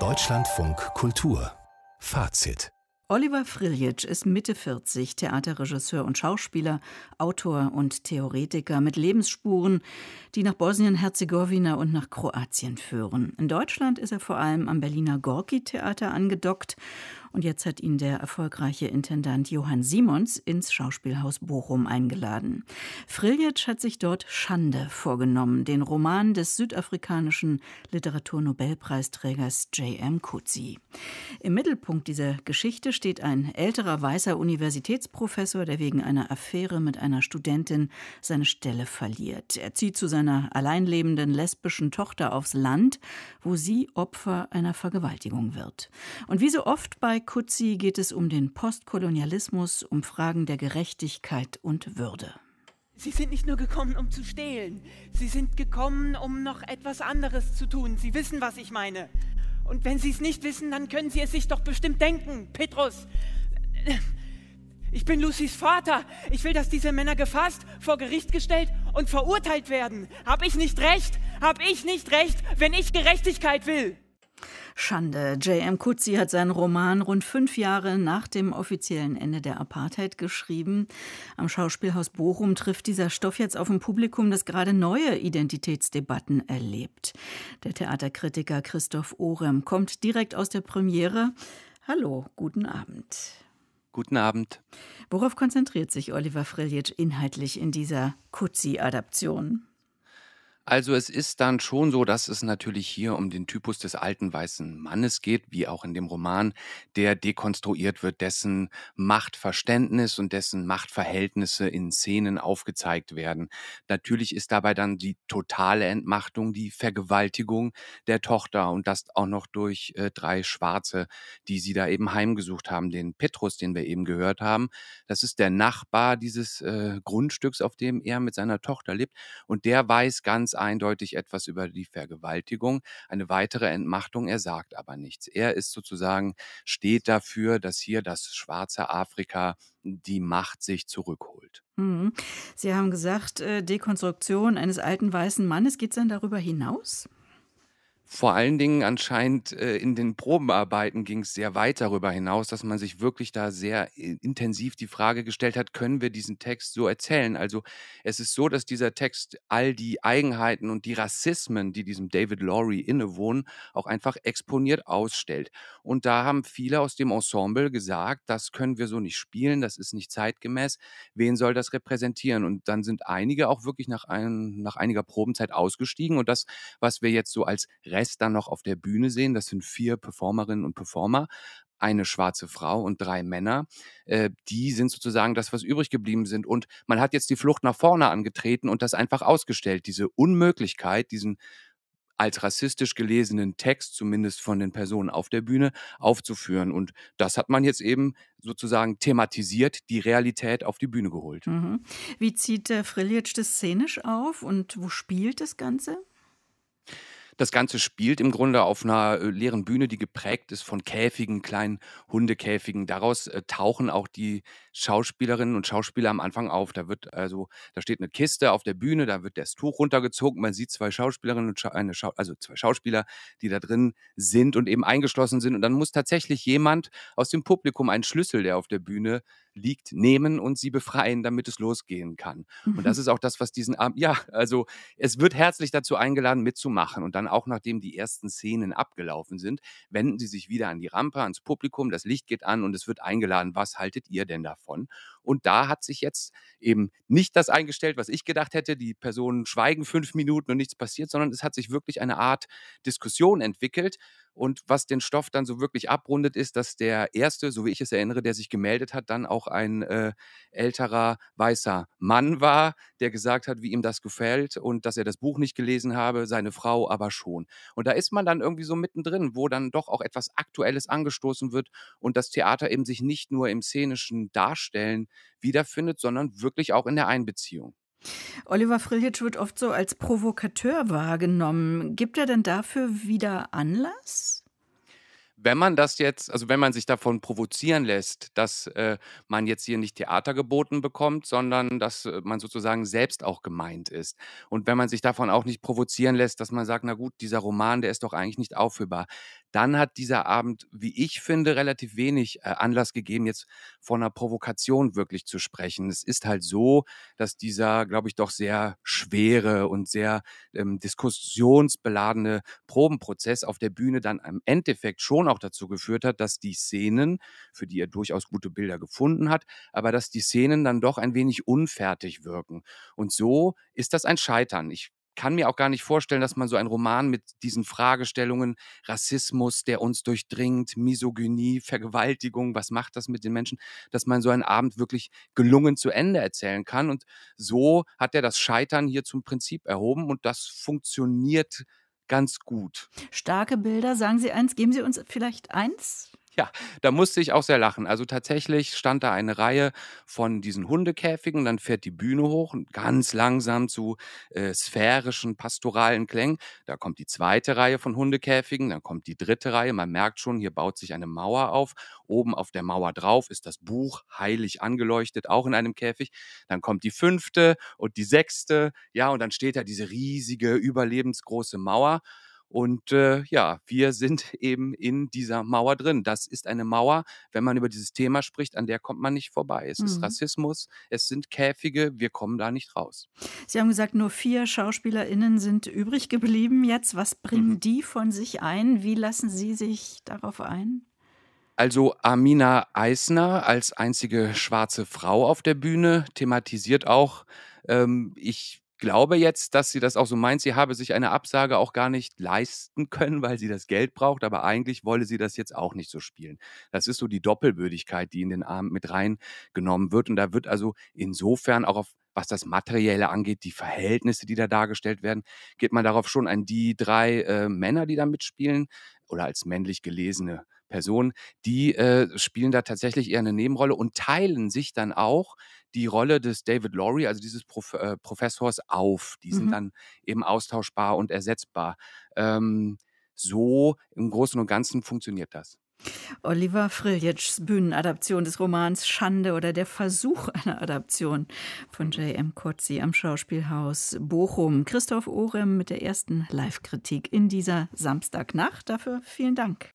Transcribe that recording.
Deutschlandfunk Kultur Fazit Oliver Friljic ist Mitte 40, Theaterregisseur und Schauspieler, Autor und Theoretiker mit Lebensspuren, die nach Bosnien-Herzegowina und nach Kroatien führen. In Deutschland ist er vor allem am Berliner Gorki-Theater angedockt und jetzt hat ihn der erfolgreiche Intendant Johann Simons ins Schauspielhaus Bochum eingeladen. Friljic hat sich dort Schande vorgenommen, den Roman des südafrikanischen Literaturnobelpreisträgers J.M. Coetzee. Im Mittelpunkt dieser Geschichte steht ein älterer weißer Universitätsprofessor, der wegen einer Affäre mit einer Studentin seine Stelle verliert. Er zieht zu seiner alleinlebenden lesbischen Tochter aufs Land, wo sie Opfer einer Vergewaltigung wird. Und wie so oft bei Kutzi geht es um den Postkolonialismus, um Fragen der Gerechtigkeit und Würde. Sie sind nicht nur gekommen, um zu stehlen. Sie sind gekommen, um noch etwas anderes zu tun. Sie wissen, was ich meine. Und wenn Sie es nicht wissen, dann können Sie es sich doch bestimmt denken, Petrus. Ich bin Lucys Vater. Ich will, dass diese Männer gefasst, vor Gericht gestellt und verurteilt werden. Hab ich nicht recht? Hab ich nicht recht, wenn ich Gerechtigkeit will? Schande. J.M. Kutzi hat seinen Roman rund fünf Jahre nach dem offiziellen Ende der Apartheid geschrieben. Am Schauspielhaus Bochum trifft dieser Stoff jetzt auf ein Publikum, das gerade neue Identitätsdebatten erlebt. Der Theaterkritiker Christoph Orem kommt direkt aus der Premiere. Hallo, guten Abend. Guten Abend. Worauf konzentriert sich Oliver Friljic inhaltlich in dieser Kutzi-Adaption? Also es ist dann schon so, dass es natürlich hier um den Typus des alten weißen Mannes geht, wie auch in dem Roman, der dekonstruiert wird, dessen Machtverständnis und dessen Machtverhältnisse in Szenen aufgezeigt werden. Natürlich ist dabei dann die totale Entmachtung, die Vergewaltigung der Tochter und das auch noch durch äh, drei Schwarze, die sie da eben heimgesucht haben. Den Petrus, den wir eben gehört haben, das ist der Nachbar dieses äh, Grundstücks, auf dem er mit seiner Tochter lebt und der weiß ganz eindeutig etwas über die Vergewaltigung, eine weitere Entmachtung. Er sagt aber nichts. Er ist sozusagen, steht dafür, dass hier das schwarze Afrika die Macht sich zurückholt. Mhm. Sie haben gesagt, äh, Dekonstruktion eines alten weißen Mannes. Geht es dann darüber hinaus? Vor allen Dingen anscheinend äh, in den Probenarbeiten ging es sehr weit darüber hinaus, dass man sich wirklich da sehr äh, intensiv die Frage gestellt hat, können wir diesen Text so erzählen? Also es ist so, dass dieser Text all die Eigenheiten und die Rassismen, die diesem David Laurie innewohnen, auch einfach exponiert ausstellt. Und da haben viele aus dem Ensemble gesagt, das können wir so nicht spielen, das ist nicht zeitgemäß. Wen soll das repräsentieren? Und dann sind einige auch wirklich nach, ein, nach einiger Probenzeit ausgestiegen. Und das, was wir jetzt so als Rest dann noch auf der Bühne sehen. Das sind vier Performerinnen und Performer eine schwarze Frau und drei Männer. Äh, die sind sozusagen das, was übrig geblieben sind. Und man hat jetzt die Flucht nach vorne angetreten und das einfach ausgestellt. Diese Unmöglichkeit, diesen als rassistisch gelesenen Text, zumindest von den Personen auf der Bühne, aufzuführen. Und das hat man jetzt eben sozusagen thematisiert, die Realität auf die Bühne geholt. Mhm. Wie zieht der Frillic das szenisch auf und wo spielt das Ganze? Das Ganze spielt im Grunde auf einer äh, leeren Bühne, die geprägt ist von Käfigen, kleinen Hundekäfigen. Daraus äh, tauchen auch die Schauspielerinnen und Schauspieler am Anfang auf. Da wird also, da steht eine Kiste auf der Bühne, da wird das Tuch runtergezogen. Man sieht zwei Schauspielerinnen und Scha eine Schau also zwei Schauspieler, die da drin sind und eben eingeschlossen sind. Und dann muss tatsächlich jemand aus dem Publikum einen Schlüssel, der auf der Bühne liegt, nehmen und sie befreien, damit es losgehen kann. Mhm. Und das ist auch das, was diesen Abend, ja, also es wird herzlich dazu eingeladen, mitzumachen. Und dann auch, nachdem die ersten Szenen abgelaufen sind, wenden sie sich wieder an die Rampe, ans Publikum, das Licht geht an und es wird eingeladen, was haltet ihr denn davon? Und da hat sich jetzt eben nicht das eingestellt, was ich gedacht hätte, die Personen schweigen fünf Minuten und nichts passiert, sondern es hat sich wirklich eine Art Diskussion entwickelt. Und was den Stoff dann so wirklich abrundet, ist, dass der erste, so wie ich es erinnere, der sich gemeldet hat, dann auch ein äh, älterer weißer Mann war, der gesagt hat, wie ihm das gefällt und dass er das Buch nicht gelesen habe, seine Frau aber schon. Und da ist man dann irgendwie so mittendrin, wo dann doch auch etwas Aktuelles angestoßen wird und das Theater eben sich nicht nur im szenischen Darstellen wiederfindet, sondern wirklich auch in der Einbeziehung. Oliver Friljic wird oft so als Provokateur wahrgenommen. Gibt er denn dafür wieder Anlass? Wenn man das jetzt, also wenn man sich davon provozieren lässt, dass äh, man jetzt hier nicht Theater geboten bekommt, sondern dass äh, man sozusagen selbst auch gemeint ist. Und wenn man sich davon auch nicht provozieren lässt, dass man sagt, na gut, dieser Roman, der ist doch eigentlich nicht aufführbar, dann hat dieser Abend, wie ich finde, relativ wenig äh, Anlass gegeben, jetzt von einer Provokation wirklich zu sprechen. Es ist halt so, dass dieser, glaube ich, doch sehr schwere und sehr ähm, diskussionsbeladene Probenprozess auf der Bühne dann im Endeffekt schon auch dazu geführt hat, dass die Szenen, für die er durchaus gute Bilder gefunden hat, aber dass die Szenen dann doch ein wenig unfertig wirken. Und so ist das ein Scheitern. Ich kann mir auch gar nicht vorstellen, dass man so einen Roman mit diesen Fragestellungen, Rassismus, der uns durchdringt, Misogynie, Vergewaltigung, was macht das mit den Menschen, dass man so einen Abend wirklich gelungen zu Ende erzählen kann. Und so hat er das Scheitern hier zum Prinzip erhoben und das funktioniert ganz gut. Starke Bilder, sagen Sie eins, geben Sie uns vielleicht eins? Ja, da musste ich auch sehr lachen. Also tatsächlich stand da eine Reihe von diesen Hundekäfigen, dann fährt die Bühne hoch ganz langsam zu äh, sphärischen, pastoralen Klängen. Da kommt die zweite Reihe von Hundekäfigen, dann kommt die dritte Reihe. Man merkt schon, hier baut sich eine Mauer auf. Oben auf der Mauer drauf ist das Buch heilig angeleuchtet, auch in einem Käfig. Dann kommt die fünfte und die sechste. Ja, und dann steht da diese riesige, überlebensgroße Mauer. Und äh, ja, wir sind eben in dieser Mauer drin. Das ist eine Mauer, wenn man über dieses Thema spricht, an der kommt man nicht vorbei. Es mhm. ist Rassismus, es sind Käfige, wir kommen da nicht raus. Sie haben gesagt, nur vier SchauspielerInnen sind übrig geblieben jetzt. Was bringen mhm. die von sich ein? Wie lassen Sie sich darauf ein? Also Amina Eisner als einzige schwarze Frau auf der Bühne thematisiert auch, ähm, ich glaube jetzt, dass sie das auch so meint. Sie habe sich eine Absage auch gar nicht leisten können, weil sie das Geld braucht, aber eigentlich wolle sie das jetzt auch nicht so spielen. Das ist so die Doppelwürdigkeit, die in den Abend mit reingenommen wird. Und da wird also insofern auch auf was das Materielle angeht, die Verhältnisse, die da dargestellt werden, geht man darauf schon an die drei äh, Männer, die da mitspielen oder als männlich gelesene Personen, die äh, spielen da tatsächlich eher eine Nebenrolle und teilen sich dann auch die Rolle des David Laurie, also dieses Prof äh, Professors, auf. Die sind mhm. dann eben austauschbar und ersetzbar. Ähm, so im Großen und Ganzen funktioniert das. Oliver Friljitschs Bühnenadaption des Romans Schande oder der Versuch einer Adaption von J.M. Kotzi am Schauspielhaus Bochum. Christoph Orem mit der ersten Live-Kritik in dieser Samstagnacht. Dafür vielen Dank.